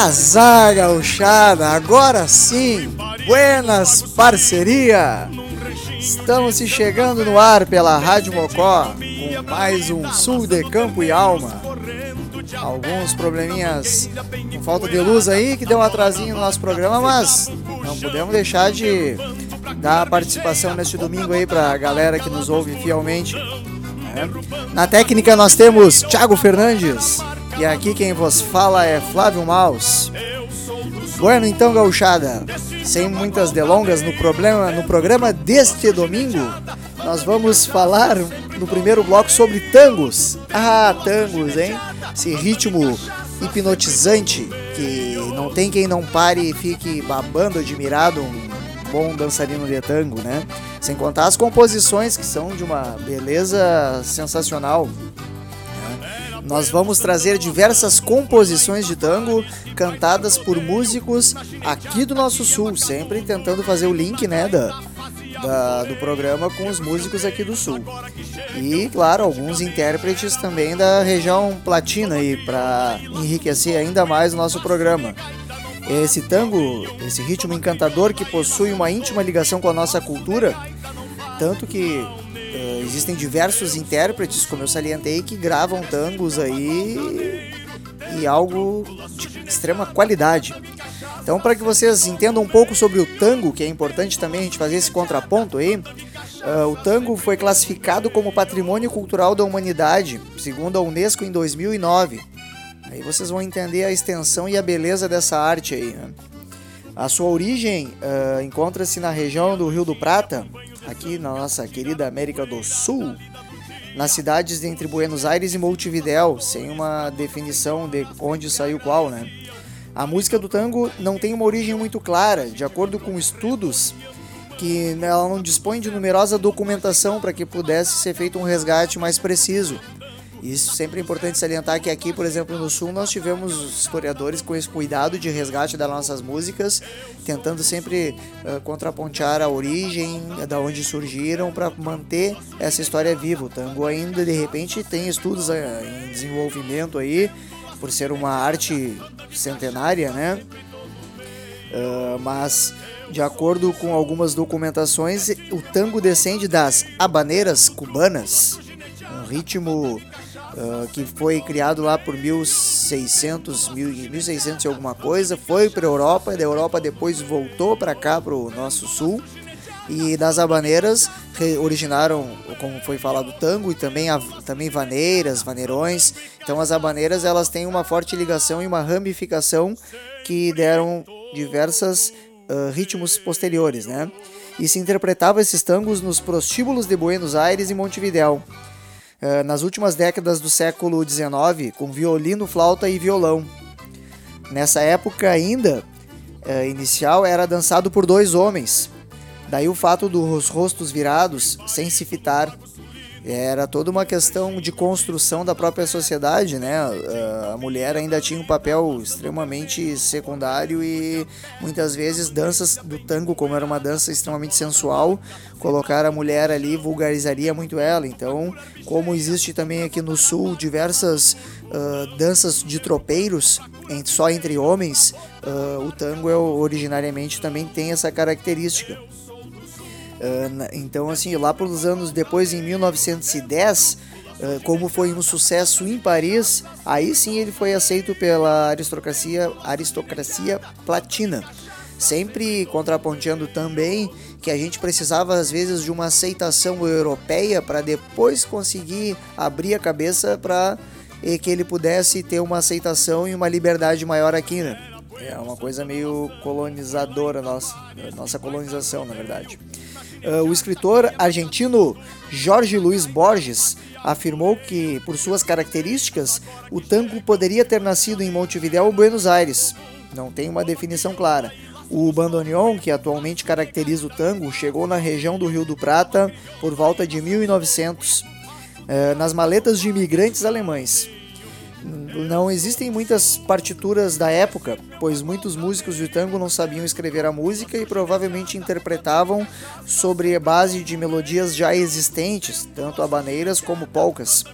Azar gauchada, agora sim, buenas parceria. Estamos se chegando no ar pela Rádio Mocó com mais um Sul de Campo e Alma. Alguns probleminhas com falta de luz aí que deu um atrasinho no nosso programa, mas não podemos deixar de dar a participação neste domingo aí pra galera que nos ouve fielmente. né? Na técnica nós temos Thiago Fernandes e aqui quem vos fala é Flávio Maus. Bueno, então, gauchada, sem muitas delongas no, problema, no programa deste domingo, nós vamos falar no primeiro bloco sobre tangos. Ah, tangos, hein? Esse ritmo hipnotizante que não tem quem não pare e fique babando admirado um bom dançarino de tango, né? Sem contar as composições que são de uma beleza sensacional. Nós vamos trazer diversas composições de tango cantadas por músicos aqui do nosso sul, sempre tentando fazer o link, né, da, da- do programa com os músicos aqui do sul. E, claro, alguns intérpretes também da região platina aí para enriquecer ainda mais o nosso programa. Esse tango, esse ritmo encantador que possui uma íntima ligação com a nossa cultura, tanto que existem diversos intérpretes, como eu salientei, que gravam tangos aí e algo de extrema qualidade. Então, para que vocês entendam um pouco sobre o tango, que é importante também a gente fazer esse contraponto aí, ah, o tango foi classificado como Patrimônio Cultural da Humanidade, segundo a Unesco em 2009. Aí vocês vão entender a extensão e a beleza dessa arte aí. Né? A sua origem ah, encontra-se na região do Rio do Prata, aqui na nossa querida América do Sul, nas cidades entre Buenos Aires e Montevidéu, sem uma definição de onde saiu qual, né? A música do tango não tem uma origem muito clara, de acordo com estudos que ela não dispõe de numerosa documentação para que pudesse ser feito um resgate mais preciso. Isso sempre é importante salientar que aqui, por exemplo, no Sul, nós tivemos historiadores com esse cuidado de resgate das nossas músicas, tentando sempre eh, contrapontear a origem, da onde surgiram, para manter essa história viva. O tango ainda, de repente, tem estudos eh, em desenvolvimento aí, por ser uma arte centenária, né? Ah, mas de acordo com algumas documentações, o tango descende das habaneiras cubanas, um ritmo ah, que foi criado lá por 1600, 1600 e alguma coisa, foi para a Europa, da Europa depois voltou para cá para o nosso sul. E das habaneiras originaram, como foi falado, tango e também, a, também vaneiras, vaneirões. Então as habaneiras elas têm uma forte ligação e uma ramificação que deram diversas ah, ritmos posteriores, né? E se interpretava esses tangos nos prostíbulos de Buenos Aires e Montevidéu. Ah, nas últimas décadas do século XIX, com violino, flauta e violão. Nessa época ainda, eh, inicial, era dançado por dois homens. Daí o fato dos rostos virados, sem se fitar. Era toda uma questão de construção da própria sociedade, né? Ah, A mulher ainda tinha um papel extremamente secundário e muitas vezes danças do tango, como era uma dança extremamente sensual, colocar a mulher ali vulgarizaria muito ela. Então, como existe também aqui no sul diversas ah, danças de tropeiros só entre homens, ah, o tango é, originariamente também tem essa característica. Então, assim, lá pelos anos depois, em 1910, ah, como foi um sucesso em Paris, aí sim ele foi aceito pela aristocracia, aristocracia platina. Sempre contraponteando também que a gente precisava, às vezes, de uma aceitação europeia para depois conseguir abrir a cabeça para que ele pudesse ter uma aceitação e uma liberdade maior aqui, né? É uma coisa meio colonizadora nossa, nossa colonização, na verdade. Ah, o escritor argentino Jorge Luiz Borges afirmou que, por suas características, o tango poderia ter nascido em Montevidéu ou Buenos Aires. Não tem uma definição clara. O bandoneon, que atualmente caracteriza o tango, chegou na região do Rio do Prata por volta de 1900, eh, nas maletas de imigrantes alemães. Não existem muitas partituras da época, pois muitos músicos de tango não sabiam escrever a música e provavelmente interpretavam sobre a base de melodias já existentes, tanto habaneiras como polcas.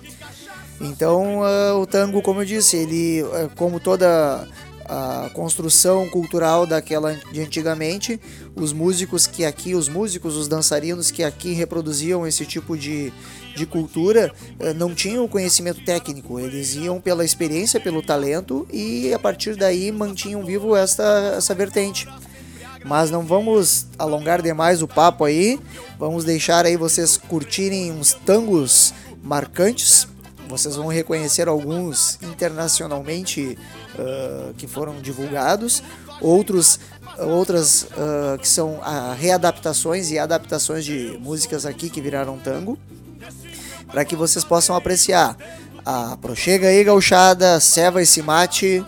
Então, ah, o tango, como eu disse, ele, ah, como toda a construção cultural daquela de antigamente, os músicos que aqui, os músicos, os dançarinos que aqui reproduziam esse tipo de, de cultura eh, não tinham conhecimento técnico, eles iam pela experiência, pelo talento e a partir daí mantinham vivo essa, essa vertente. Mas não vamos alongar demais o papo aí, vamos deixar aí vocês curtirem uns tangos marcantes. Vocês vão reconhecer alguns internacionalmente uh, que foram divulgados, outros outras uh, que são uh, readaptações e adaptações de músicas aqui que viraram tango para que vocês possam apreciar. Ah, prochega aí, gauchada, ceva esse mate,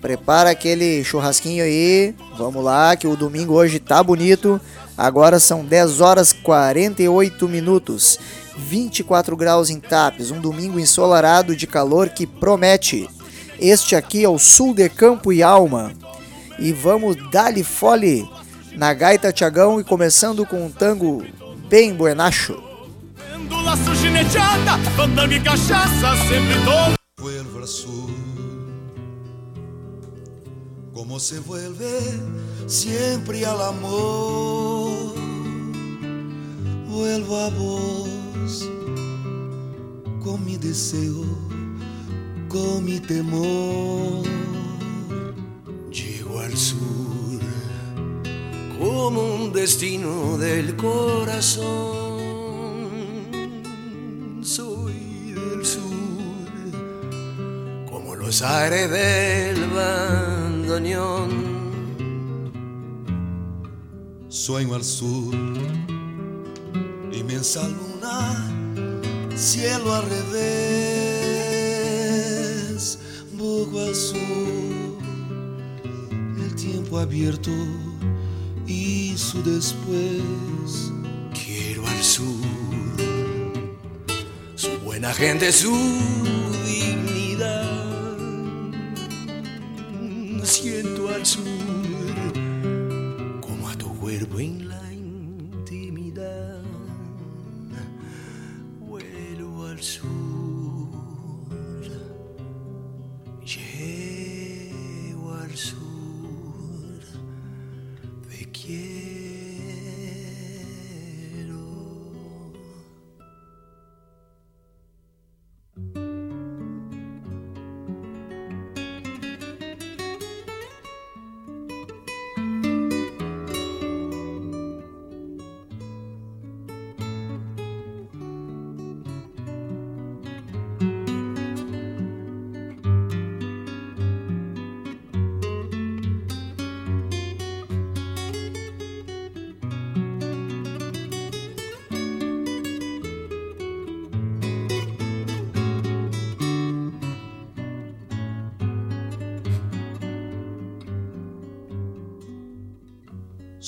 prepara aquele churrasquinho aí. Vamos lá, que o domingo hoje tá bonito. Agora são 10 horas 48 minutos, 24 graus em Tapes, um domingo ensolarado de calor que promete. Este aqui é o Sul de Campo e Alma. E vamos dar-lhe fole na gaita Tiagão e começando com um tango bem buenacho. Sempre todo. Vuelvo al sur, como se vuelve siempre al amor. Vuelvo a vos con mi deseo, con mi temor. Llego al sur como un destino del corazón aires del bandoneón. Sueño al sur, inmensa luna, cielo al revés, boco al sur, el tiempo abierto y su después. Quiero al sur buena gente su dignidad.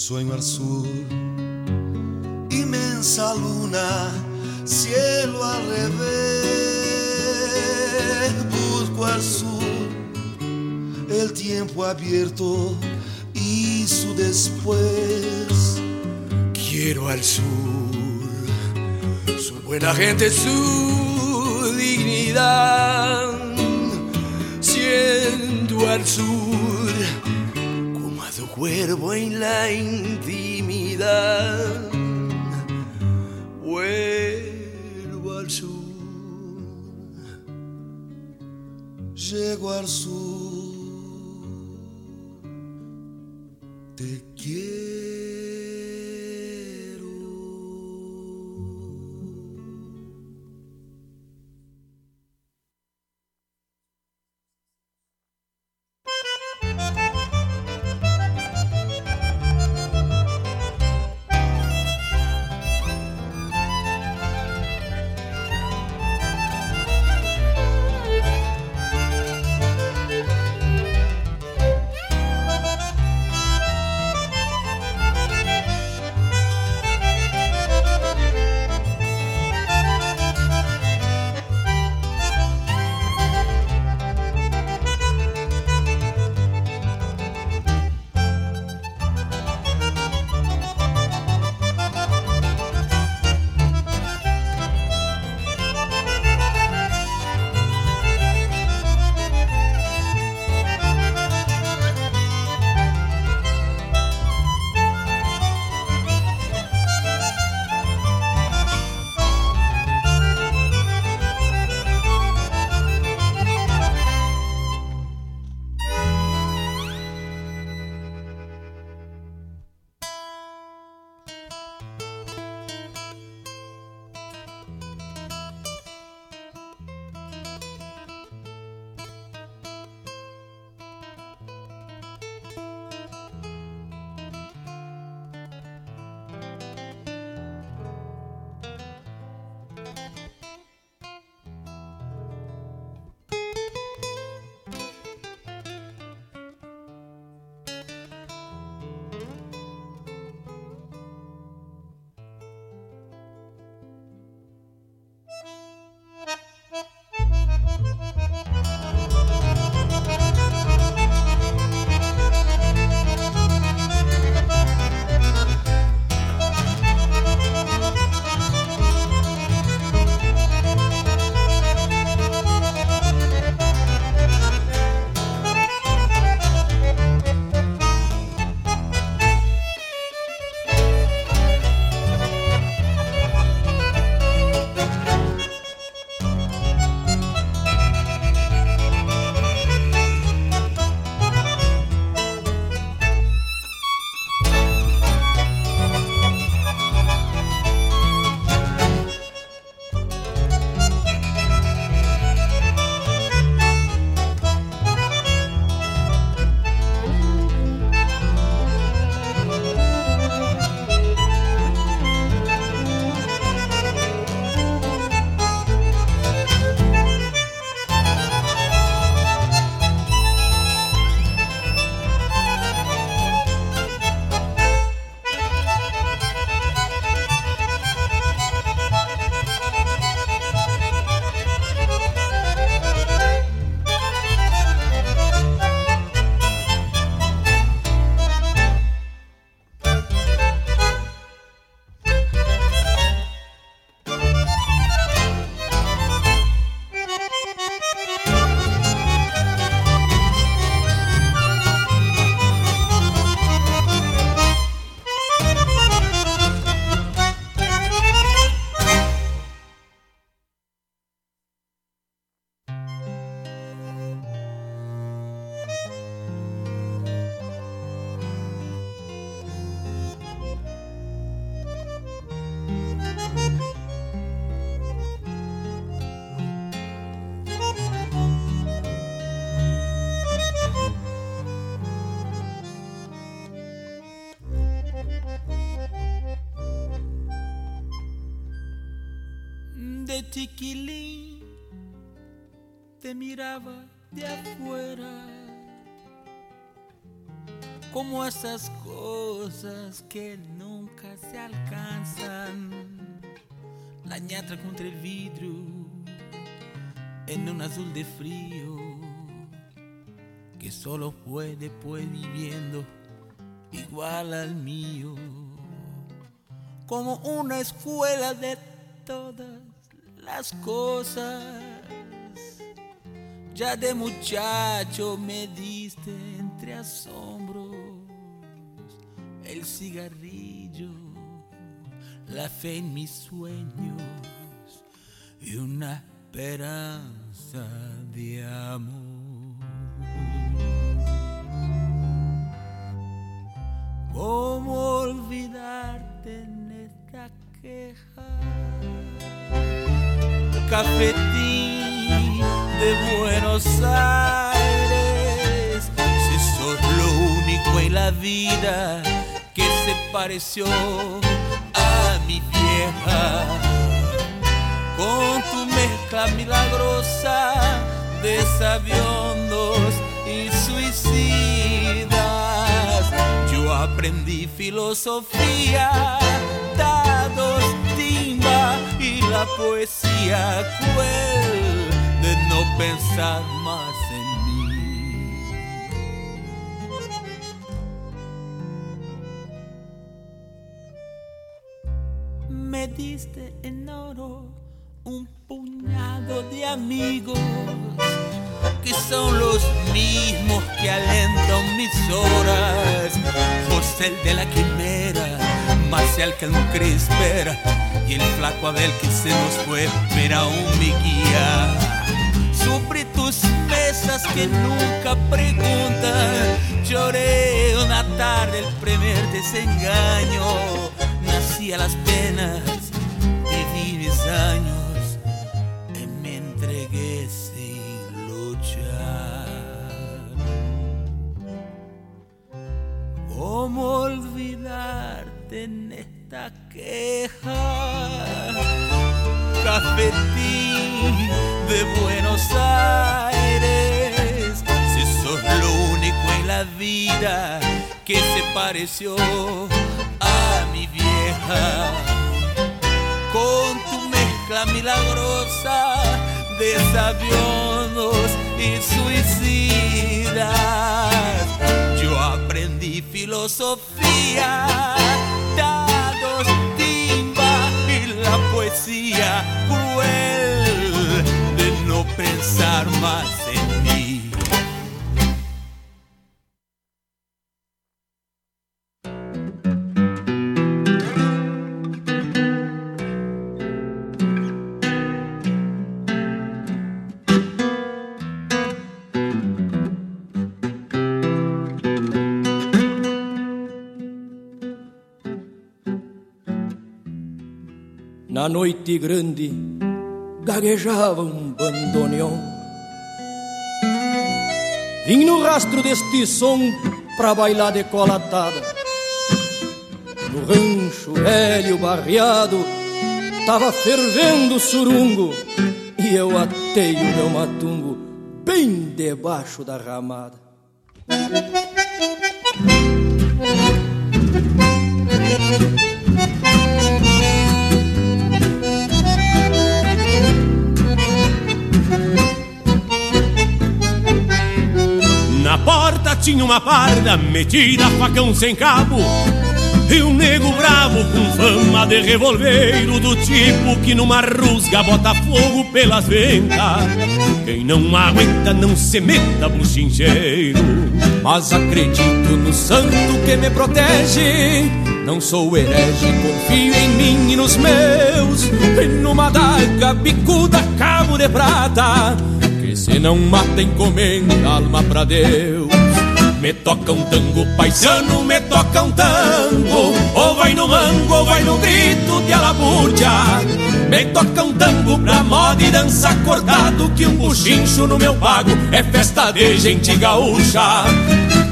Sueño al sur, inmensa luna, cielo al revés, busco al sur, el tiempo abierto y su después. Quiero al sur, su buena gente, su dignidad. Siento al sur cuervo en la intimidad. Vuelvo al sur, llego al sur, miraba de afuera como esas cosas que nunca se alcanzan. La ñatra contra el vidrio en un azul de frío que solo fue después viviendo igual al mío. Como una escuela de todas las cosas. Ya de muchacho me diste entre asombros el cigarrillo, la fe en mis sueños y una esperanza de amor. ¿Cómo olvidarte en esta queja? Cafetín de Buenos Aires, si sos lo único en la vida que se pareció a mi vieja con tu mezcla milagrosa de sabiondos y suicidas. Yo aprendí filosofía, dados, timba y la poesía cruel no pensar más en mí. Me diste en oro un puñado de amigos que son los mismos que alentan mis horas. José el de la quimera, Marcial que nunca espera y el flaco Abel que se nos fue, pero aún mi guía. Sufrí tus mesas que nunca preguntan. Lloré una tarde el primer desengaño. Nací a las penas, viví mis años y me entregué sin luchar. ¿Cómo olvidarte en esta queja? Cafetín de Buenos Aires, si sos lo único en la vida que se pareció a mi vieja con tu mezcla milagrosa de sabionos y suicidas. Yo aprendí filosofía, dados, timba y la poesía cruel pensar más en mí. Na noite grande gaguejava bandoneon. Vim no rastro deste som pra bailar decolatada. No rancho velho barreado tava fervendo o surungo e eu atei o meu matungo bem debaixo da ramada. Na porta tinha uma parda metida facão sem cabo. E um nego bravo com fama de revolveiro Do tipo que numa rusga bota fogo pelas ventas. Quem não aguenta não se meta buchincheiro. Mas acredito no santo que me protege. Não sou herege, confio em mim e nos meus. E numa daga bicuda cabo de prata se não mata encomenda alma pra Deus. Me toca um tango paisano, me toca um tango. Ou vai no mango, ou vai no grito de alaburdia Me toca um tango pra moda e dança acordado Que um buchincho no meu pago é festa de gente gaúcha.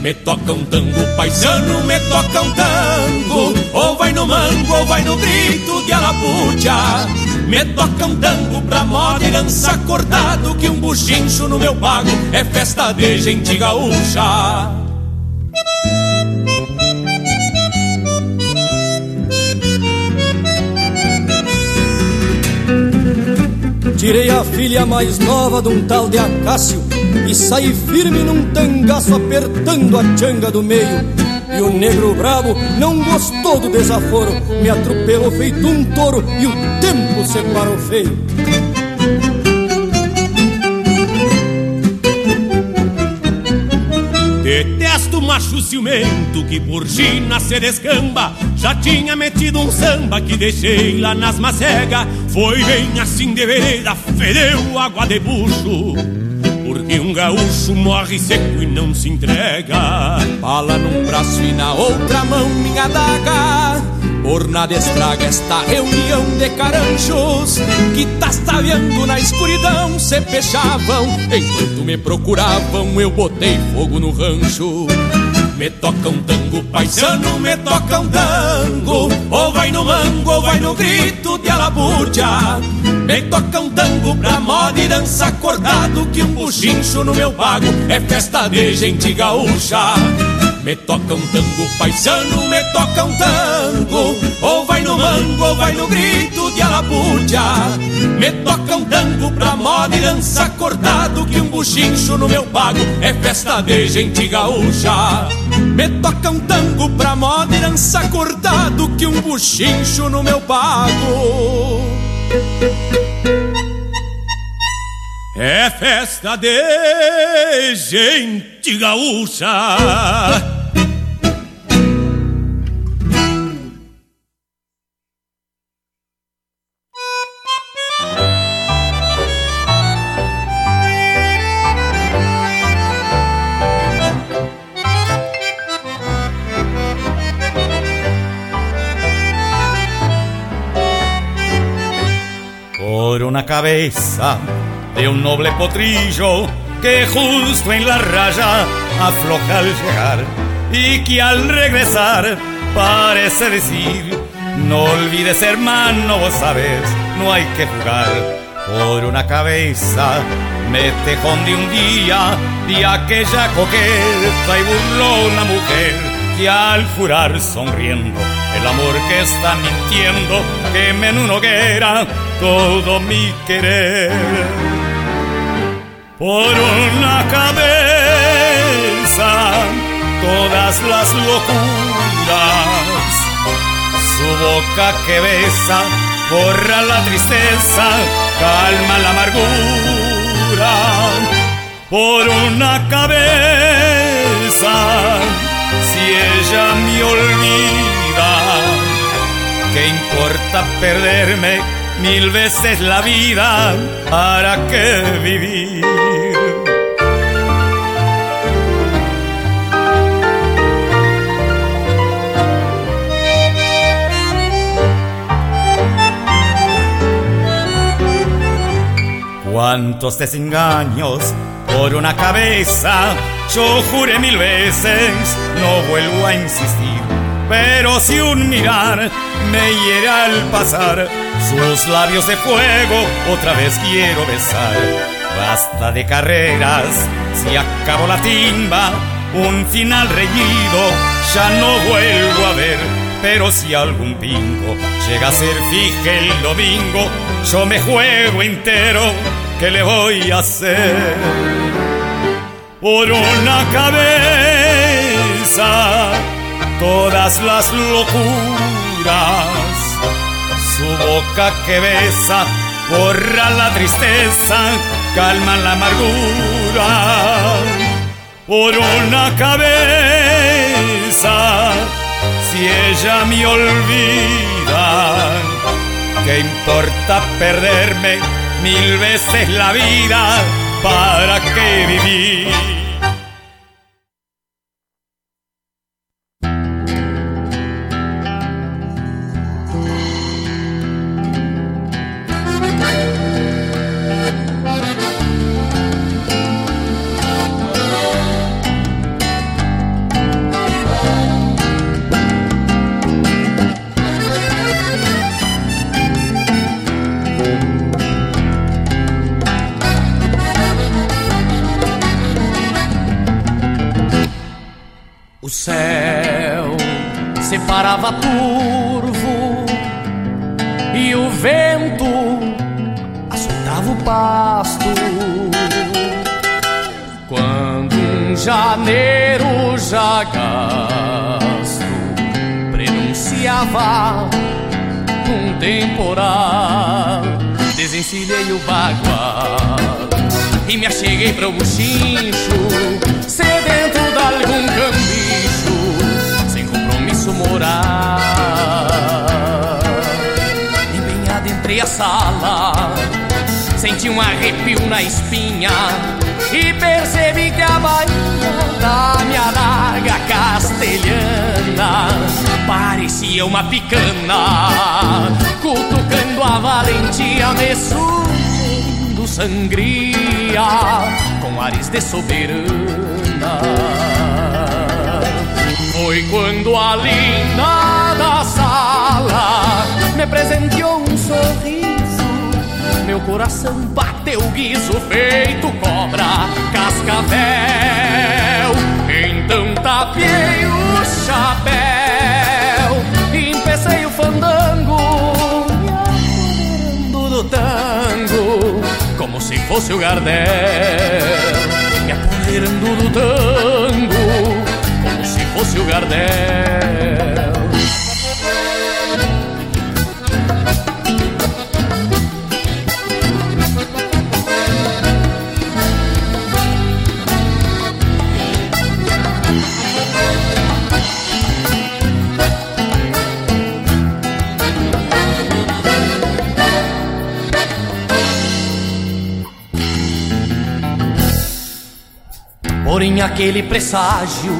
Me toca um tango paisano, me toca um tango. Ou vai no mango, ou vai no grito de alapucha Me toca um tango pra moda e lança acordado Que um buchincho no meu pago é festa de gente gaúcha. Tirei a filha mais nova de um tal de Acácio E saí firme num tangaço apertando a changa do meio. E o negro brabo não gostou do desaforo Me atropelou feito um touro e o tempo separou feio. Detesto macho ciumento que por China se descamba. Já tinha metido um samba que deixei lá nas macegas. Foi bem assim de vereda, fedeu água de bucho. Porque um gaúcho morre seco e não se entrega. Pala num braço e na outra mão minha daga por nada estraga esta reunião de caranchos Que tastaveando na escuridão se fechavam. Enquanto me procuravam eu botei fogo no rancho. Me toca um tango paisano, me toca um tango. Ou vai no mango, ou vai no grito de alabúrdia. Me toca um tango pra moda e dança acordado Que um buchincho no meu pago é festa de gente gaúcha me toca um tango paisano, me toca um tango. Ou vai no mango, ou vai no grito de alapurdia Me toca um tango pra moda e dança acordado Que um buchincho no meu pago é festa de gente gaúcha. Me toca um tango pra moda e dança acordado Que um buchincho no meu pago é festa de gente gaúcha. Por una cabeza de un noble potrillo que justo en la raya afloja al llegar y que al regresar parece decir, no olvides hermano, vos sabes, no hay que jugar por una cabeza. Me tejón de un día de aquella coqueta y burló una mujer que al jurar sonriendo el amor que está mintiendo queme en una hoguera todo mi querer por una cabeza todas las locuras. Su boca que besa borra la tristeza, calma la amargura. Por una cabeza, si ella me olvida, ¿qué importa perderme mil veces la vida? ¿Para qué vivir? Cuántos desengaños por una cabeza, yo juré mil veces, no vuelvo a insistir. Pero si un mirar me hiere al pasar, sus labios de fuego otra vez quiero besar. Basta de carreras, si acabó la timba, un final reñido, ya no vuelvo a ver. Pero si algún pingo llega a ser fije el domingo, yo me juego entero ¿qué le voy a hacer? Por una cabeza, todas las locuras, boca que besa, borra la tristeza, calma la amargura. Por una cabeza, si ella me olvida, ¿qué importa perderme? mil veces la vida, ¿para qué vivir? Para o buchincho, sedento de algum cambicho, sem compromisso moral. Empenhado entre a sala, senti um arrepio na espinha e percebi que a bainha da minha larga castelhana parecia uma picana, cutucando a valentia me surgindo sangria com ares de soberana. Foi quando a linda da sala me presenteou um sorriso meu coração bateu guiso feito cobra cascavel. Então tapiei o chapéu, fosse o Gardel. Me apoderando do tango, como se fosse o Gardel. Porém, aquele presságio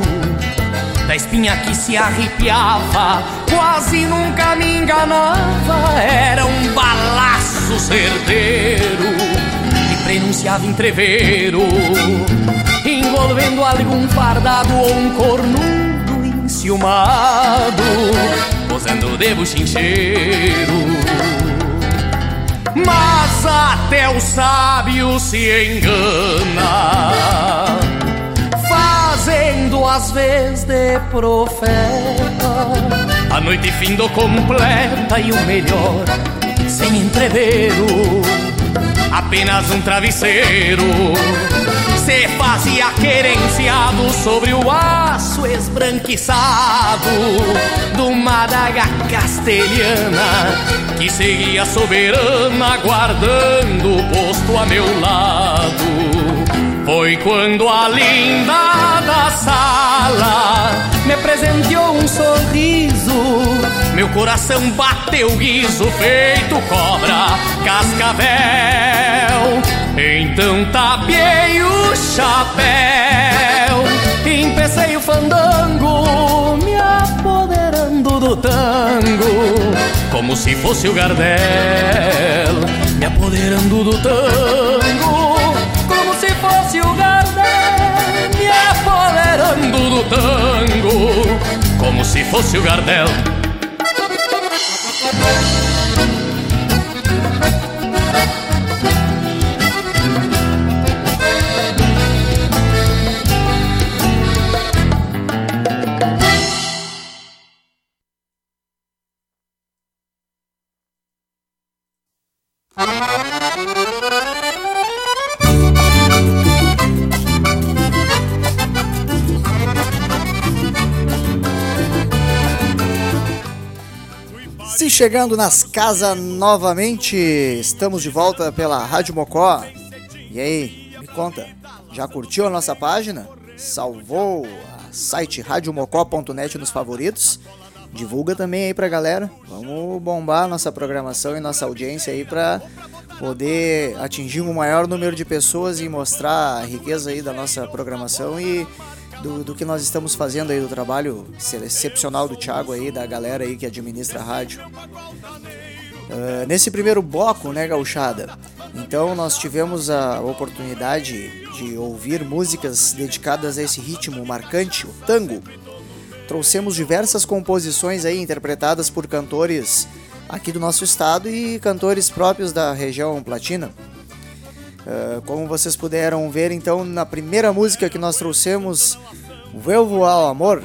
da espinha que se arrepiava quase nunca me enganava. Era um balaço certeiro que prenunciava entreveiro, envolvendo algum fardado ou um cornudo enciumado, posando de buchincheiro. Mas até o sábio se engana às vezes de profeta. A noite findou completa e o melhor, sem entreveiro, apenas um travesseiro. Se fazia querenciado sobre o aço esbranquiçado do Madaga castelhana que seguia soberana, guardando o posto a meu lado. Foi quando a linda da sala me presenteou um sorriso. Meu coração bateu guiso, feito cobra, cascavel. Então tapiei o chapéu, empecei o fandango, me apoderando do tango, como se fosse o Gardel, me apoderando do tango apoderando do tango, como se fosse o Gardel. Chegando nas casas novamente, estamos de volta pela Rádio Mocó. E aí, me conta, já curtiu a nossa página? Salvou a site radiomocó.net nos favoritos? Divulga também aí pra galera. Vamos bombar nossa programação e nossa audiência aí pra poder atingir um maior número de pessoas e mostrar a riqueza aí da nossa programação e do, do, que nós estamos fazendo aí, do trabalho excepcional do Thiago aí, da galera aí que administra a rádio. Uh, nesse primeiro bloco, né, gauchada? Então nós tivemos a oportunidade de ouvir músicas dedicadas a esse ritmo marcante, o tango. Trouxemos diversas composições aí interpretadas por cantores aqui do nosso estado e cantores próprios da região platina. Uh, como vocês puderam ver, então, na primeira música que nós trouxemos, Vuelvo ao Amor,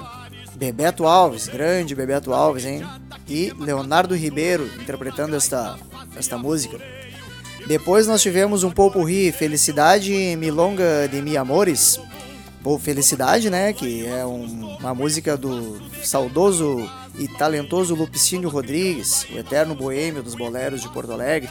Bebeto Alves, grande Bebeto Alves, hein? E Leonardo Ribeiro interpretando esta, esta música. Depois nós tivemos um Popurri, Felicidade Milonga de Mi Amores. Pô, Felicidade, né? Que é um, uma música do saudoso e talentoso Lupicínio Rodrigues, o eterno boêmio dos boleros de Porto Alegre.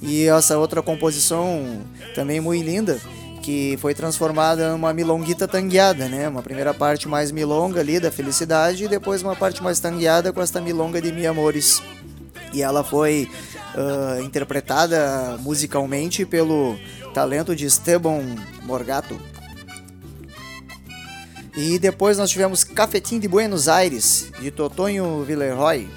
E essa outra composição também muito linda, que foi transformada numa milonguita tangueada, né? Uma primeira parte mais milonga ali da felicidade e depois uma parte mais tangueada com esta milonga de Mi Amores. E ela foi uh, interpretada musicalmente pelo talento de Esteban Morgato. E depois nós tivemos Cafetim de Buenos Aires, de Totonho Villeroy.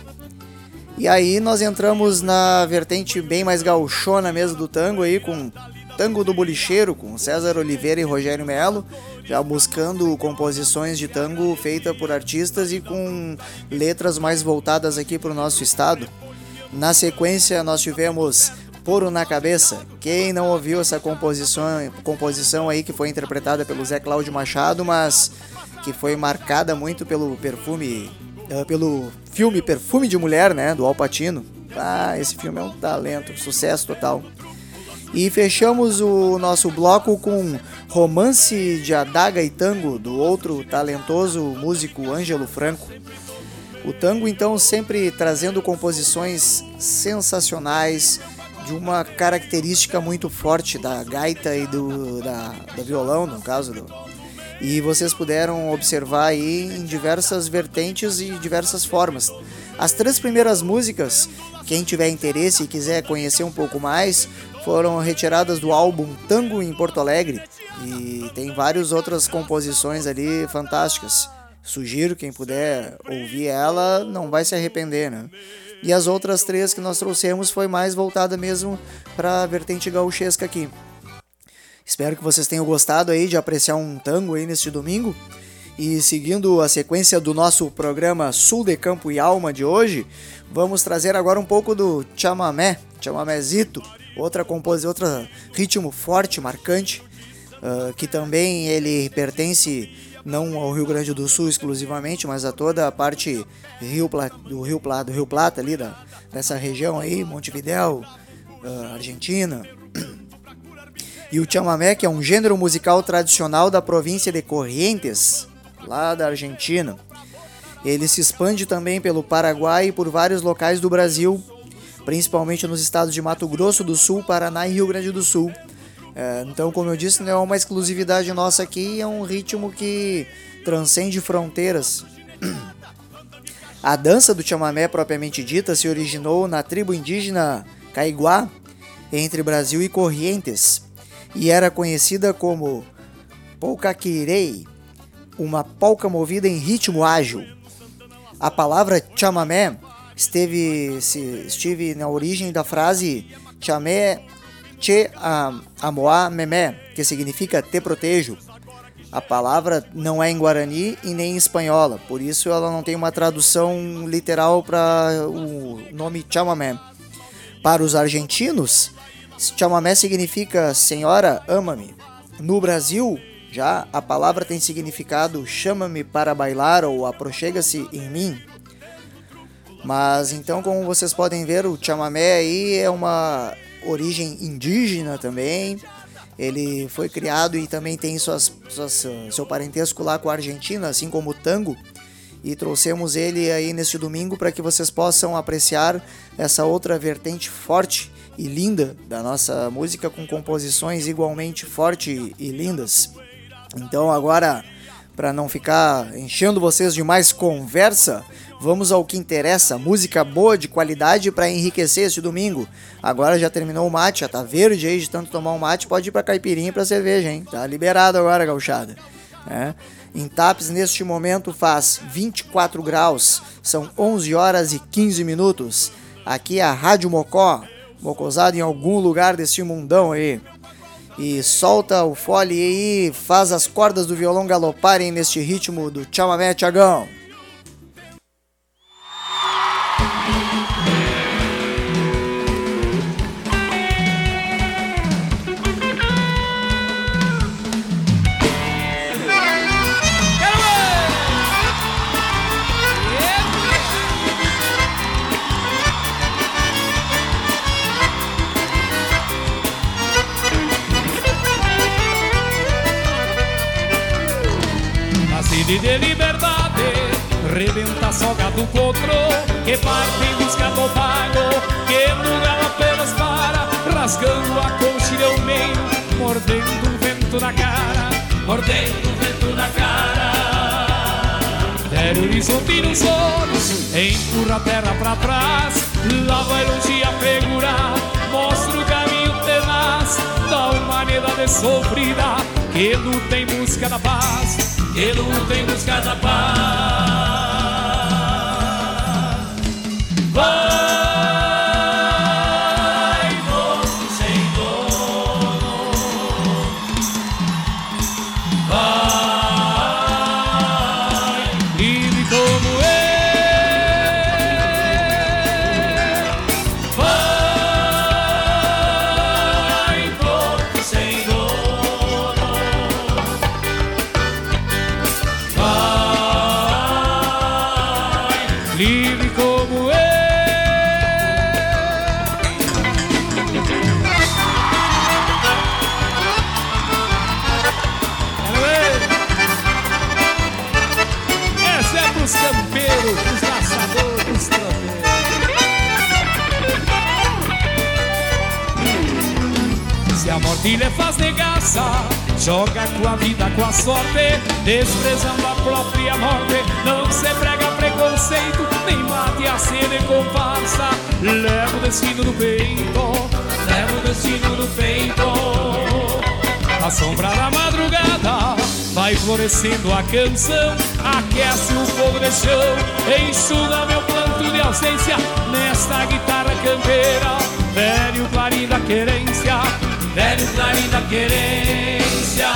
E aí nós entramos na vertente bem mais gauchona mesmo do tango aí, com Tango do Bolicheiro, com César Oliveira e Rogério Melo, já buscando composições de tango feitas por artistas e com letras mais voltadas aqui para o nosso estado. Na sequência, nós tivemos Poro na Cabeça. Quem não ouviu essa composição, composição aí que foi interpretada pelo Zé Cláudio Machado, mas que foi marcada muito pelo perfume, uh, pelo filme Perfume de Mulher, né, do Al Pacino. Ah, esse filme é um talento, sucesso total. E fechamos o nosso bloco com Romance de Adaga e Tango, do outro talentoso músico Ângelo Franco. O tango, então, sempre trazendo composições sensacionais, de uma característica muito forte da gaita e do da, da violão, no caso. Do, e vocês puderam observar aí em diversas vertentes e diversas formas. As três primeiras músicas, quem tiver interesse e quiser conhecer um pouco mais, foram retiradas do álbum Tango em Porto Alegre e tem várias outras composições ali fantásticas. Sugiro quem puder ouvir ela, não vai se arrepender, né? E as outras três que nós trouxemos foi mais voltada mesmo para a vertente gauchesca aqui. Espero que vocês tenham gostado aí de apreciar um tango aí neste domingo. E seguindo a sequência do nosso programa Sul de Campo e Alma de hoje, vamos trazer agora um pouco do chamamé, chamamézito, outra composição, outro ritmo forte, marcante, uh, que também ele pertence não ao Rio Grande do Sul exclusivamente, mas a toda a parte Rio do Rio Plata, do Rio Plata ali da, dessa região aí, Montevidéu, uh, Argentina. E o chamamé, que é um gênero musical tradicional da província de Corrientes, lá da Argentina. Ele se expande também pelo Paraguai e por vários locais do Brasil, principalmente nos estados de Mato Grosso do Sul, Paraná e Rio Grande do Sul. É, então, como eu disse, não é uma exclusividade nossa aqui, é um ritmo que transcende fronteiras. A dança do chamamé propriamente dita se originou na tribo indígena Caiguá, entre Brasil e Corrientes, e era conhecida como polcaquirei, uma polca movida em ritmo ágil. A palavra chamamé esteve, se, esteve na origem da frase chamé Che Amoa Memé, que significa te protejo. A palavra não é em guarani e nem em espanhola, por isso ela não tem uma tradução literal para o nome chamamé. Para os argentinos, chamamé significa Senhora, ama-me. No Brasil, já a palavra tem significado chama-me para bailar ou aproxega-se em mim. Mas então, como vocês podem ver, o chamamé aí é uma origem indígena também. Ele foi criado e também tem suas, suas, seu parentesco lá com a Argentina, assim como o tango. E trouxemos ele aí neste domingo para que vocês possam apreciar essa outra vertente forte e linda da nossa música com composições igualmente fortes e lindas. Então agora, para não ficar enchendo vocês de mais conversa, Vamos ao que interessa, música boa de qualidade para enriquecer este domingo. Agora já terminou o mate, já tá verde aí de tanto tomar um mate, pode ir para caipirinha e para cerveja, hein? Tá liberado agora, gauchada. É. Em Tapes, neste momento, faz 24 graus, são 11 horas e 15 minutos. Aqui é a Rádio Mocó, mocosado em algum lugar desse mundão aí. E solta o fole aí, faz as cordas do violão galoparem neste ritmo do chamamé, Tiagão. De liberdade. Rebenta do potro Que parte em busca do pago Que muda apenas para Rasgando a coxilha ao meio Mordendo o vento na cara Mordendo o vento na cara. Der horizonte nos olhos Empurra a terra pra trás Lá vai longe a Mostra o caminho tenaz Da humanidade sofrida Que luta em busca da paz. Que luta em busca da paz Lhe faz negaça. Joga com a vida, com a sorte. Desprezando a própria morte. Não se prega preconceito Nem mate a cena e comparsa Leva o destino no peito. Leva o destino no peito. A sombra da madrugada. Vai florescendo a canção. Aquece o fogo de chão. Enxuga meu planto de ausência. Nesta guitarra campeira. Velho clarim da querência velho clarim da querência.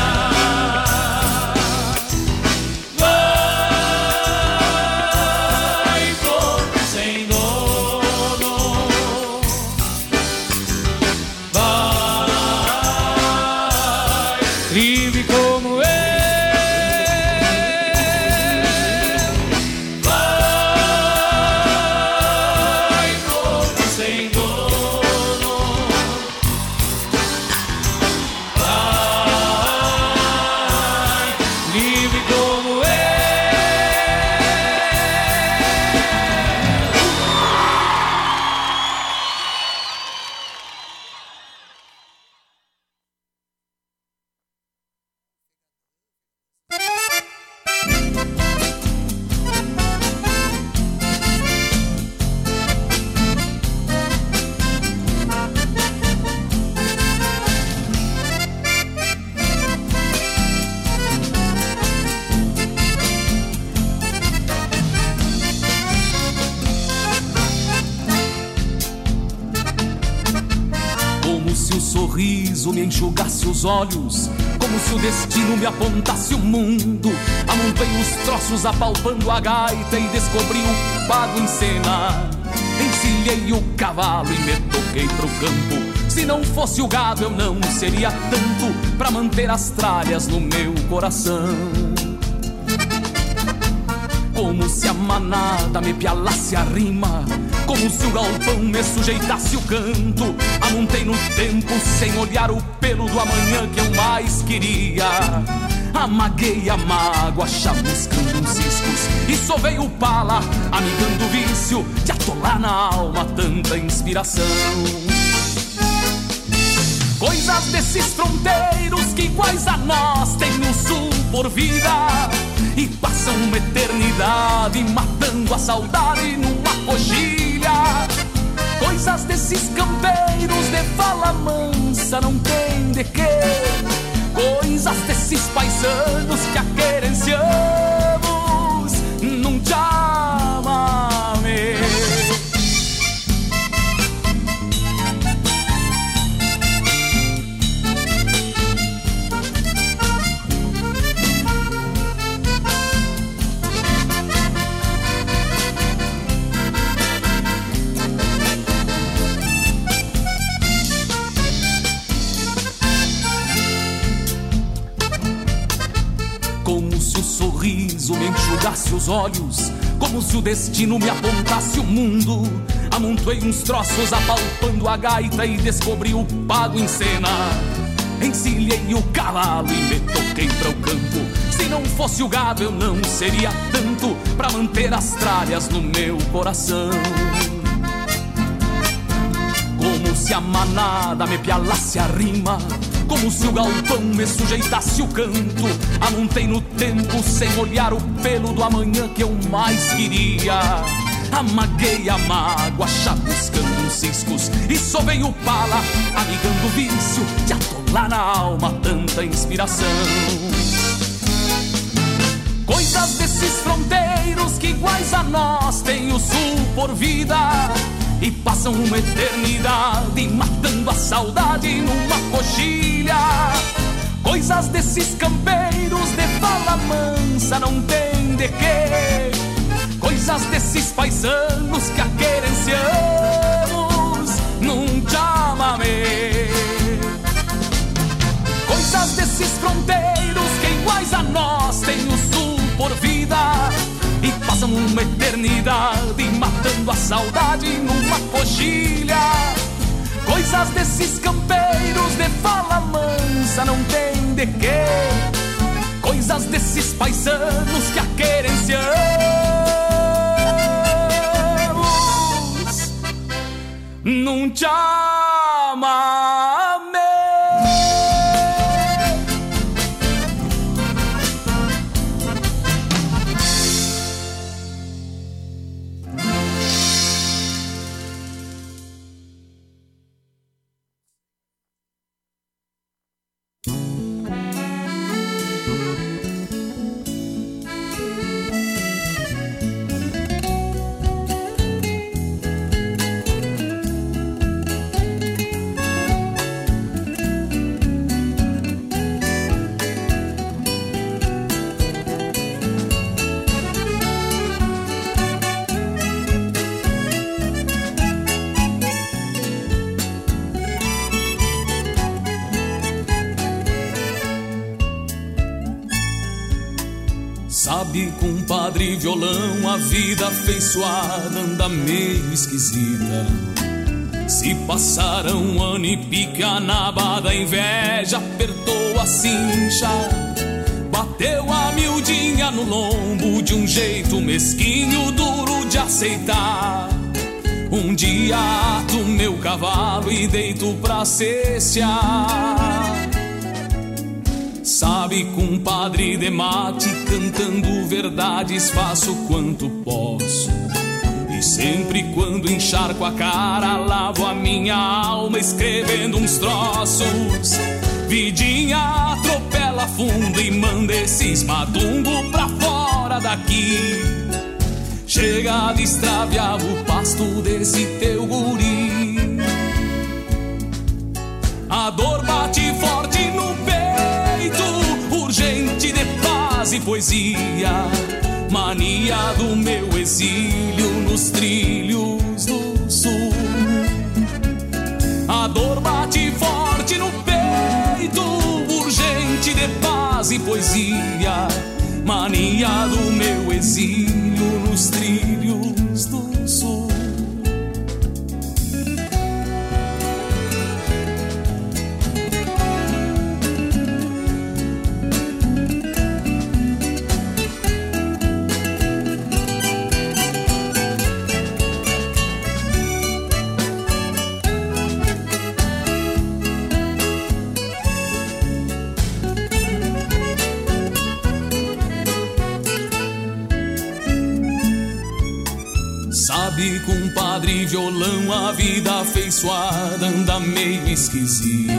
Olhos, como se o destino me apontasse o mundo. Amontei os troços apalpando a gaita e descobri o pago em cena. Encilhei o cavalo e me toquei pro campo. Se não fosse o gado, eu não seria tanto pra manter as tralhas no meu coração. Como se a manada me pialasse a rima. Como se o galpão me sujeitasse o canto. Amontei no tempo sem olhar o pelo do amanhã que eu mais queria. Amaguei a mágoa chamuscando uns ciscos E sovei o pala amigando o vício De atolar na alma tanta inspiração Coisas desses fronteiros que iguais a nós têm no sul por vida. E passam uma eternidade matando a saudade numa coxilha Coisas desses campeiros de fala mansa não tem de quê. Coisas desses paisanos que a querenciamos num chamamé enxugasse os olhos, como se o destino me apontasse o mundo. Amontoei uns troços apalpando a gaita e descobri o pago em cena. encilhei o cavalo e me toquei para o campo. Se não fosse o gado, eu não seria tanto para manter as tralhas no meu coração. Como se a manada me pialasse a rima como se o galpão me sujeitasse o canto. Amontei no tempo sem olhar o pelo do amanhã que eu mais queria. Amaguei a mágoa, chamuscando os ciscos E sovei o pala, amigando o vício De atolar na alma tanta inspiração Coisas desses fronteiros que iguais a nós Tem o sul por vida e passam uma eternidade matando a saudade numa coxilha. Coisas desses campeiros de fala mansa não tem de quê. Coisas desses paisanos que a querenciamos num chamamé. Coisas desses fronteiros que iguais a nós têm passam uma eternidade matando a saudade numa coxilha. Coisas desses campeiros de fala mansa não tem de quê. Coisas desses paisanos que a querenciamos num chama. Compadre violão, a vida afeiçoada anda meio esquisita. Se passaram um ano e pica na da inveja apertou a cincha. Bateu a miudinha no lombo de um jeito mesquinho, duro de aceitar. Um dia ato meu cavalo e deito pra cestear. Sabe, compadre de mate, cantando verdades, faço quanto posso. E sempre quando encharco a cara, lavo a minha alma, escrevendo uns troços. Vidinha atropela fundo e manda esses madungo pra fora daqui. Chega de extraviar o pasto desse teu guri. A dor bate forte no urgente de paz e poesia, mania do meu exílio nos trilhos do sul. A dor bate forte no peito, urgente de paz e poesia, mania do meu exílio nos trilhos Sabe, compadre violão, a vida afeiçoada anda meio esquisita.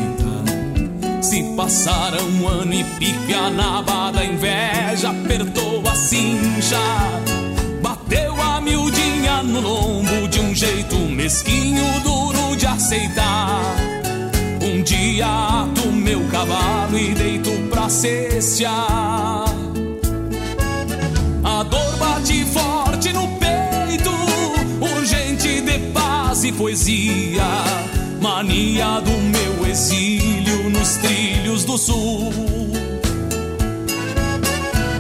Se passaram um ano e pique a naba da inveja apertou a cincha. Bateu a miudinha no lombo de um jeito mesquinho, duro de aceitar. Um dia ato meu cavalo e deito pra cestear. Poesia. Mania do meu exílio nos trilhos do sul.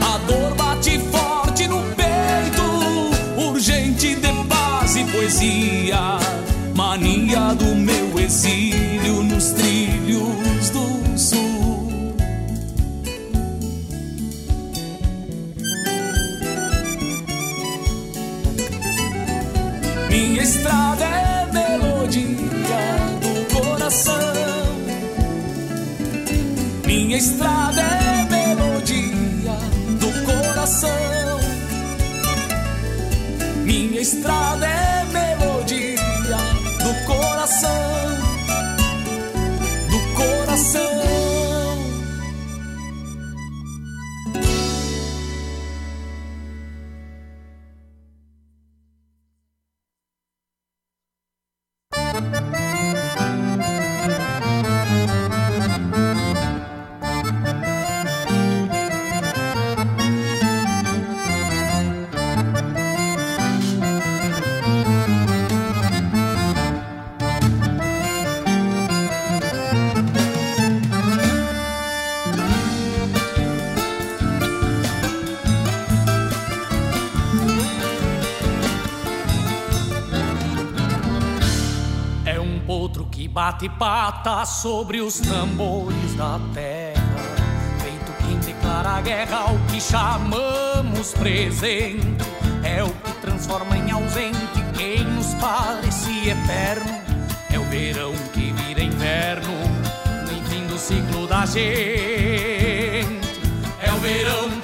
A dor bate forte no peito, urgente de paz e poesia. Mania do meu exílio Minha estrada é melodia do coração. Minha estrada é melodia do coração. Do coração. Bate pata sobre os tambores da terra. Feito quem declara guerra ao que chamamos presente. É o que transforma em ausente quem nos parecia eterno. É o verão que vira inverno, no fim do ciclo da gente. É o verão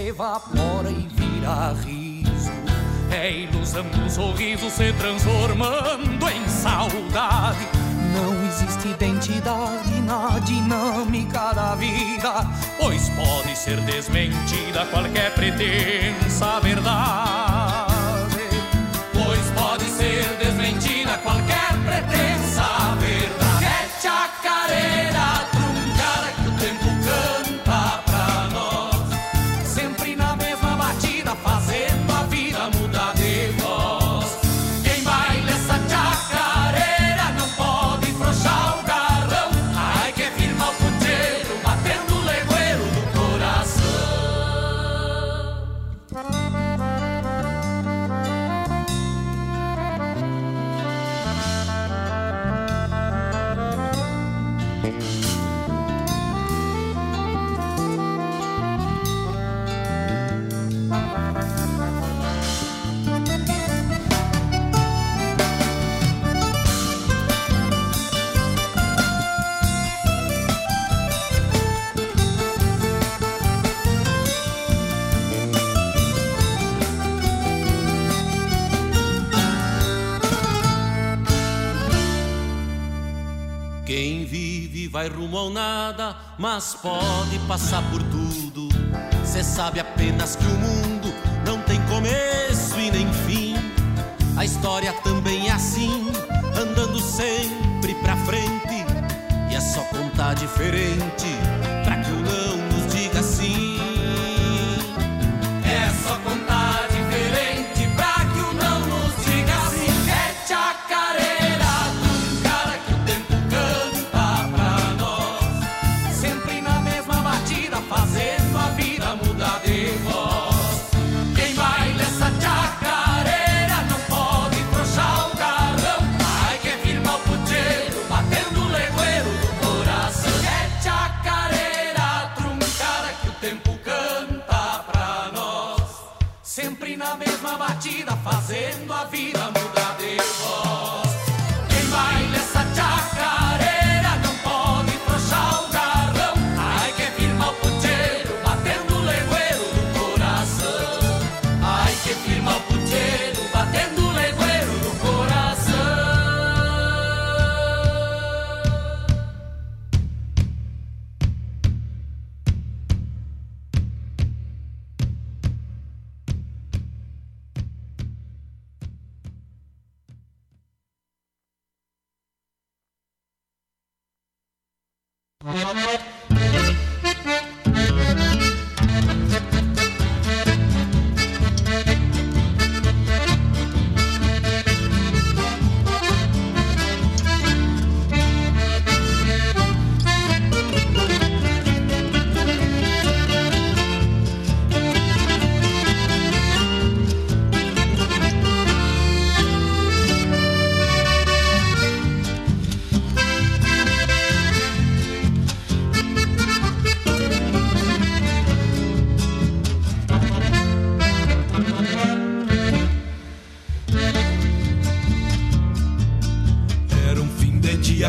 evapora e vira riso. É ilusão do sorriso se transformando em saudade. Não existe identidade na dinâmica da vida, pois pode ser desmentida qualquer pretensa verdade. Pois pode ser desmentida qualquer pretensa rumo ao nada, mas pode passar por tudo. Cê sabe apenas que o mundo não tem começo e nem fim. A história também é assim, andando sempre pra frente. E é só contar diferente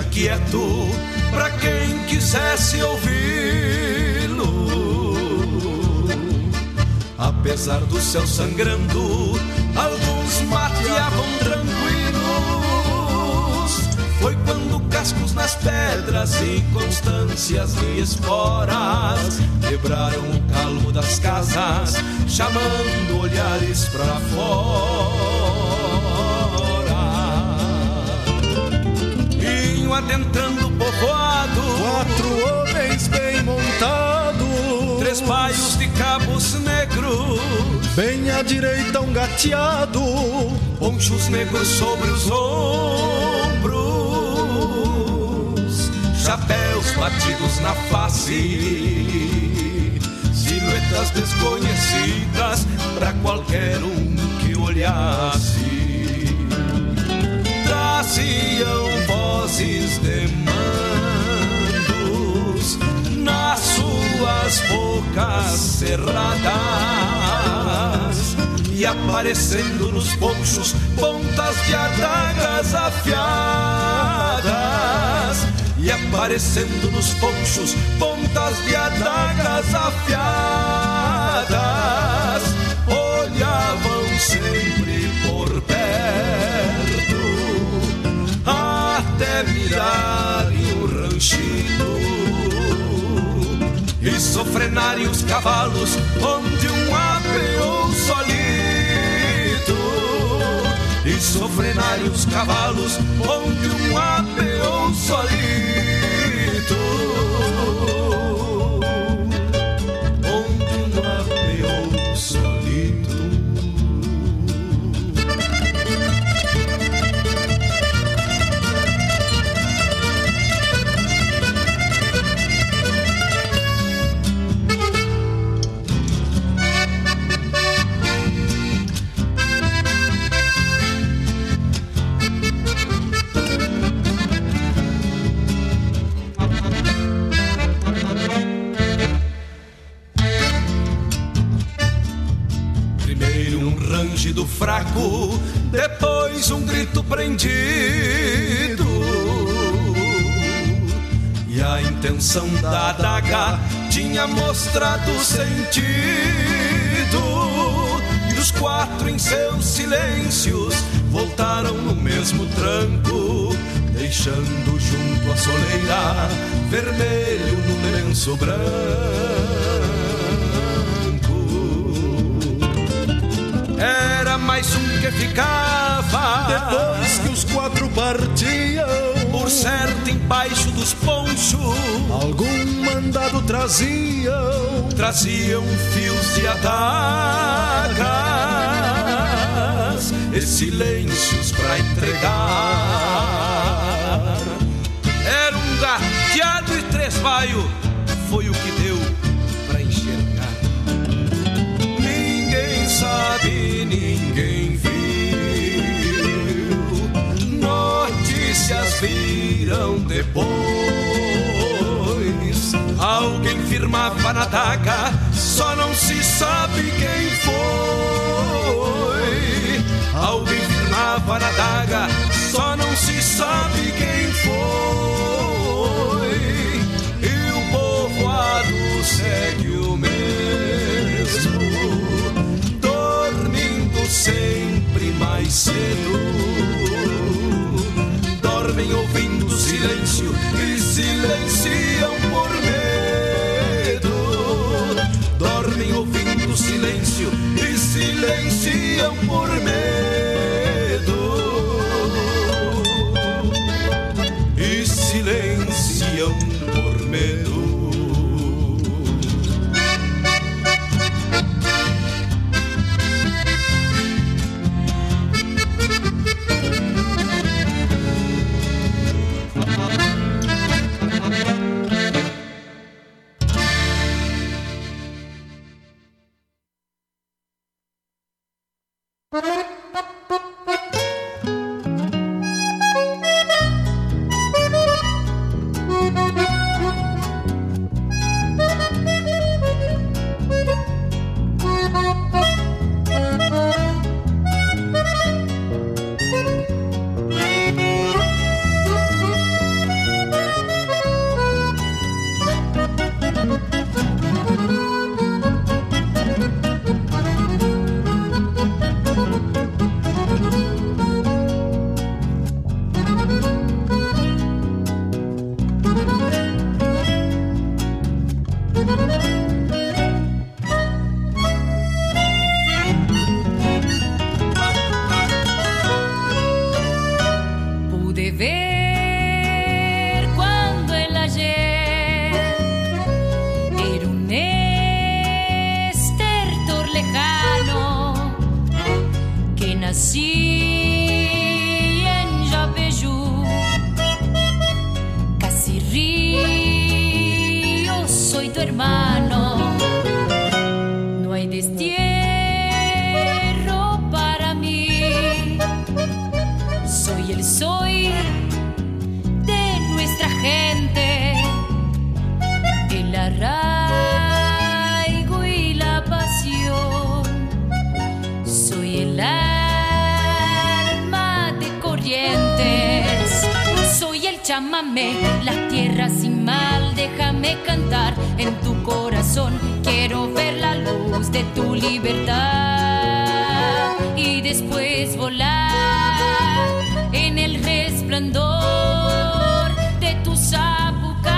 quieto para quem quisesse ouvi-lo. Apesar do céu sangrando, alguns mateavam tranquilos. Foi quando cascos nas pedras e constâncias de esporas quebraram o calmo das casas, chamando olhares pra fora. Adentrando o povoado, quatro homens bem montados, três baios de cabos negros, bem à direita um gateado, ponchos negros sobre os ombros, chapéus batidos na face, silhuetas desconhecidas para qualquer um que olhasse. Traziam vozes de mandos nas suas bocas cerradas e aparecendo nos ponchos pontas de adagas afiadas e aparecendo nos ponchos pontas de adagas afiadas sofrenarem os cavalos onde um apeou solito. E sofrenarem os cavalos onde um apeou solito a intenção da adaga tinha mostrado sentido. E os quatro em seus silêncios voltaram no mesmo tranco, deixando junto à soleira vermelho no lenço branco. Mais um que ficava. Depois que os quatro partiam. Por certo embaixo dos ponchos Algum mandado traziam. Traziam fios de adagas. E silêncios pra entregar. Era um gateado e três baio. Foi o que ninguém viu. Notícias viram depois. Alguém firmava na daga, só não se sabe quem foi. Alguém firmava na daga, só não se sabe quem foi. Cedo. Dormem ouvindo silêncio e silenciam por medo. Dormem ouvindo silêncio e silenciam por medo. Chamamé, la tierra sin mal, déjame cantar en tu corazón. Quiero ver la luz de tu libertad y después volar en el resplandor de tu zapucay.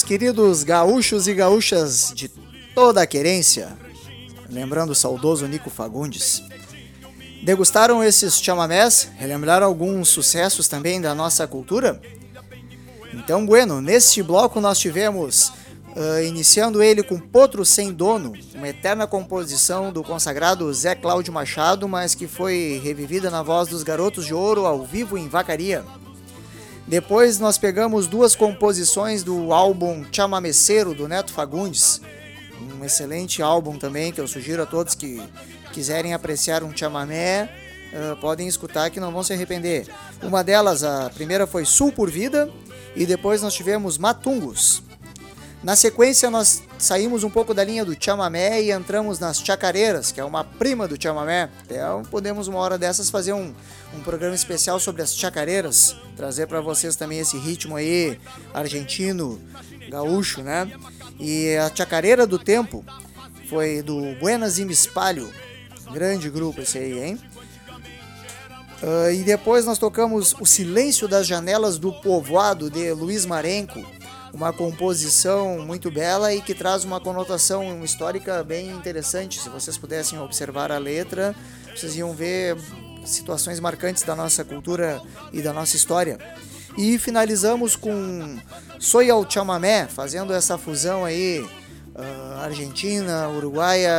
Meus queridos gaúchos e gaúchas de toda a querência, lembrando o saudoso Nico Fagundes, degustaram esses chamamés, relembraram alguns sucessos também da nossa cultura? Então, bueno, neste bloco nós tivemos, ah, iniciando ele com Potro Sem Dono, uma eterna composição do consagrado Zé Cláudio Machado, mas que foi revivida na voz dos Garotos de Ouro ao vivo em Vacaria. Depois nós pegamos duas composições do álbum Chamameceiro do Neto Fagundes, um excelente álbum também que eu sugiro a todos que quiserem apreciar um chamamé, ah, podem escutar que não vão se arrepender. Uma delas, a primeira foi Sul por Vida e depois nós tivemos Matungos. Na sequência nós saímos um pouco da linha do chamamé e entramos nas chacareiras, que é uma prima do chamamé. Então podemos uma hora dessas fazer um, um programa especial sobre as chacareiras, trazer para vocês também esse ritmo aí argentino, gaúcho, né? E a chacareira do tempo foi do Buenas e Espalho, grande grupo esse aí, hein? Ah, e depois nós tocamos O Silêncio das Janelas do Povoado de Luiz Marenco, uma composição muito bela e que traz uma conotação histórica bem interessante. Se vocês pudessem observar a letra, vocês iam ver situações marcantes da nossa cultura e da nossa história. E finalizamos com Soy al Chamamé, fazendo essa fusão aí ah, argentina, uruguaia,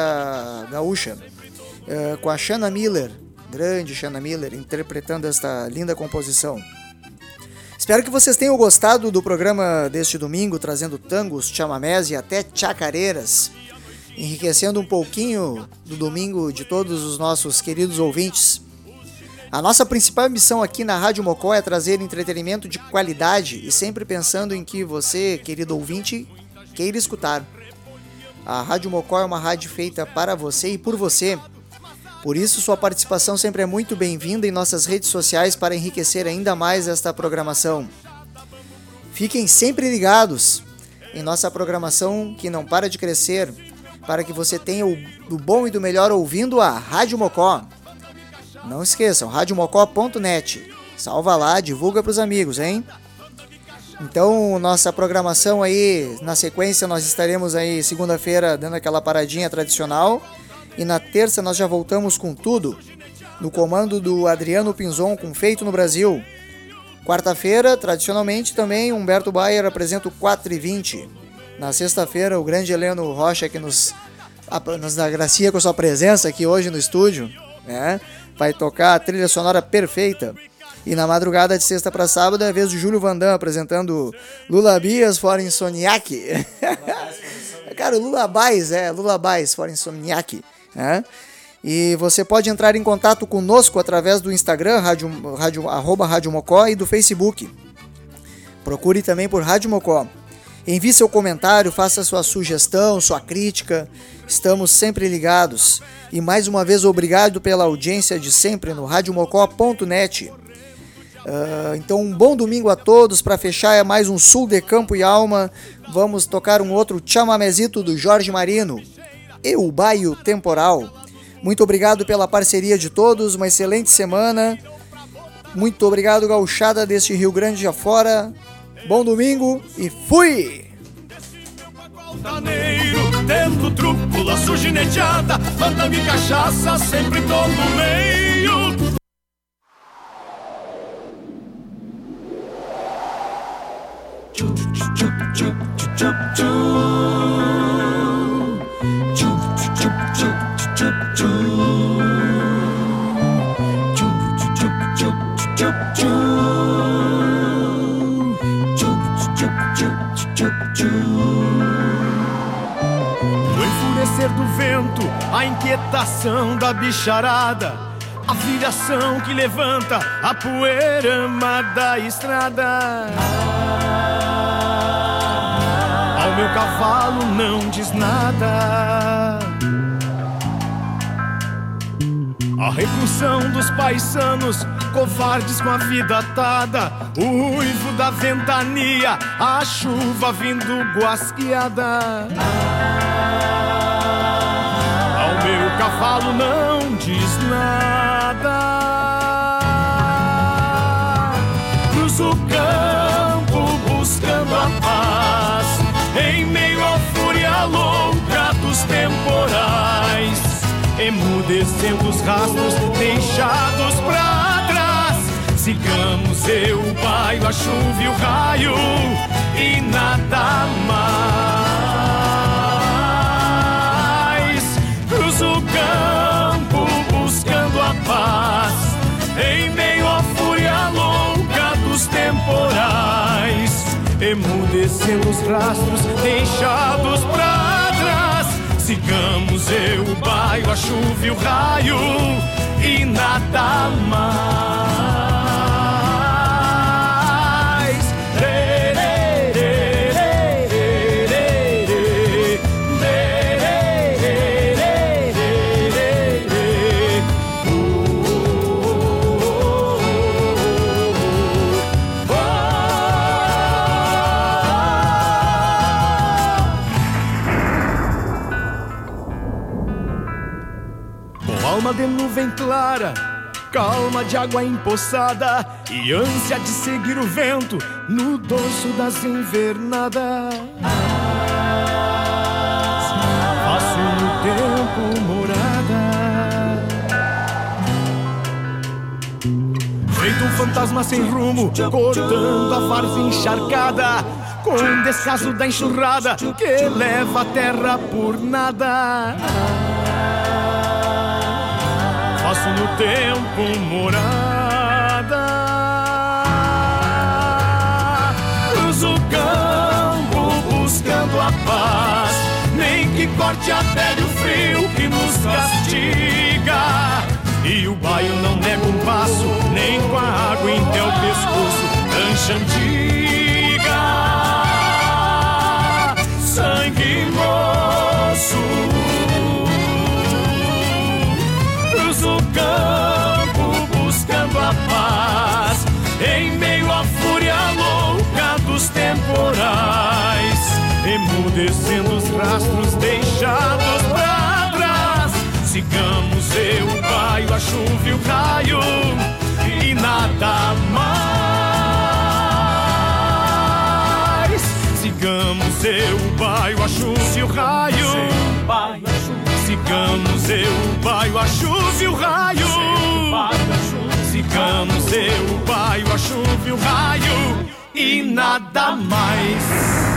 gaúcha, ah, com a Shanna Miller, grande Shanna Miller, interpretando esta linda composição. Espero que vocês tenham gostado do programa deste domingo, trazendo tangos, chamamés e até chacareiras, enriquecendo um pouquinho do domingo de todos os nossos queridos ouvintes. A nossa principal missão aqui na Rádio Mocó é trazer entretenimento de qualidade e sempre pensando em que você, querido ouvinte, queira escutar. A Rádio Mocó é uma rádio feita para você e por você. Por isso, sua participação sempre é muito bem-vinda em nossas redes sociais para enriquecer ainda mais esta programação. Fiquem sempre ligados em nossa programação que não para de crescer, para que você tenha o do bom e do melhor ouvindo a Rádio Mocó. Não esqueçam, radiomocó.net. Salva lá, divulga para os amigos, hein? Então, nossa programação aí, na sequência, nós estaremos aí segunda-feira dando aquela paradinha tradicional. E na terça nós já voltamos com tudo. No comando do Adriano Pinzon com Feito no Brasil. Quarta-feira, tradicionalmente, também Humberto Bayer apresenta o 4 e 20. Na sexta-feira, o grande Heleno Rocha que nos, nos agracia com sua presença aqui hoje no estúdio, né? Vai tocar a trilha sonora perfeita. E na madrugada de sexta para sábado é a vez do Júlio Vandam apresentando Lula Bias for Insomniac. Cara, Lula Baez, é, Lula Baez for Insomniac. Né? E você pode entrar em contato conosco através do Instagram, rádio, rádio, arroba Rádio Mocó, e do Facebook. Procure também por Rádio Mocó. Envie seu comentário, faça sua sugestão, sua crítica. Estamos sempre ligados. E mais uma vez, obrigado pela audiência de sempre no radiomocó.net. Uh, então, um bom domingo a todos. Para fechar, é mais um Sul de Campo e Alma. Vamos tocar um outro chamamezito do Jorge Marino. E o Baio Temporal. Muito obrigado pela parceria de todos. Uma excelente semana. Muito obrigado, gauchada deste Rio Grande afora. Bom domingo e fui! Tendo truco, laço gineteada, e cachaça, sempre todo meio. No enfurecer do vento, a inquietação da bicharada, a viração que levanta a poeirama da estrada. Ao meu cavalo não diz nada. A recursão dos paisanos, covardes com a vida atada. O uivo da ventania, a chuva vindo guasqueada. Cavalo não diz nada. Cruzo o campo buscando a paz, em meio à fúria louca dos temporais emudecendo os rastros deixados pra trás. Sigamos eu, o baio, a chuva e o raio e nada mais. Paz, em meio à fúria louca dos temporais. Emudecendo os rastros deixados pra Sigamos eu, o baio, a chuva e o raio e nada mais. Clara, calma de água empoçada e ânsia de seguir o vento no dorso das invernadas. Faço no tempo morada. Feito um fantasma sem rumo, cortando a várzea encharcada, com descaso da enxurrada que leva a terra por nada faço no tempo morada. Cruzo o campo buscando a paz, nem que corte a pele o frio que nos castiga. E o baio não nega um passo, nem com a água em teu pescoço, cancha antiga. Sangue moço campo buscando a paz, em meio à fúria louca dos temporais, emudecendo os rastros deixados pra trás. Sigamos eu, o baio, a chuva e o raio, e nada mais. Sigamos eu, o baio, a chuva e o raio. Sigamos eu, o baio, a chuva e o raio. Sigamos eu, o baio, a chuva e o raio. E nada mais.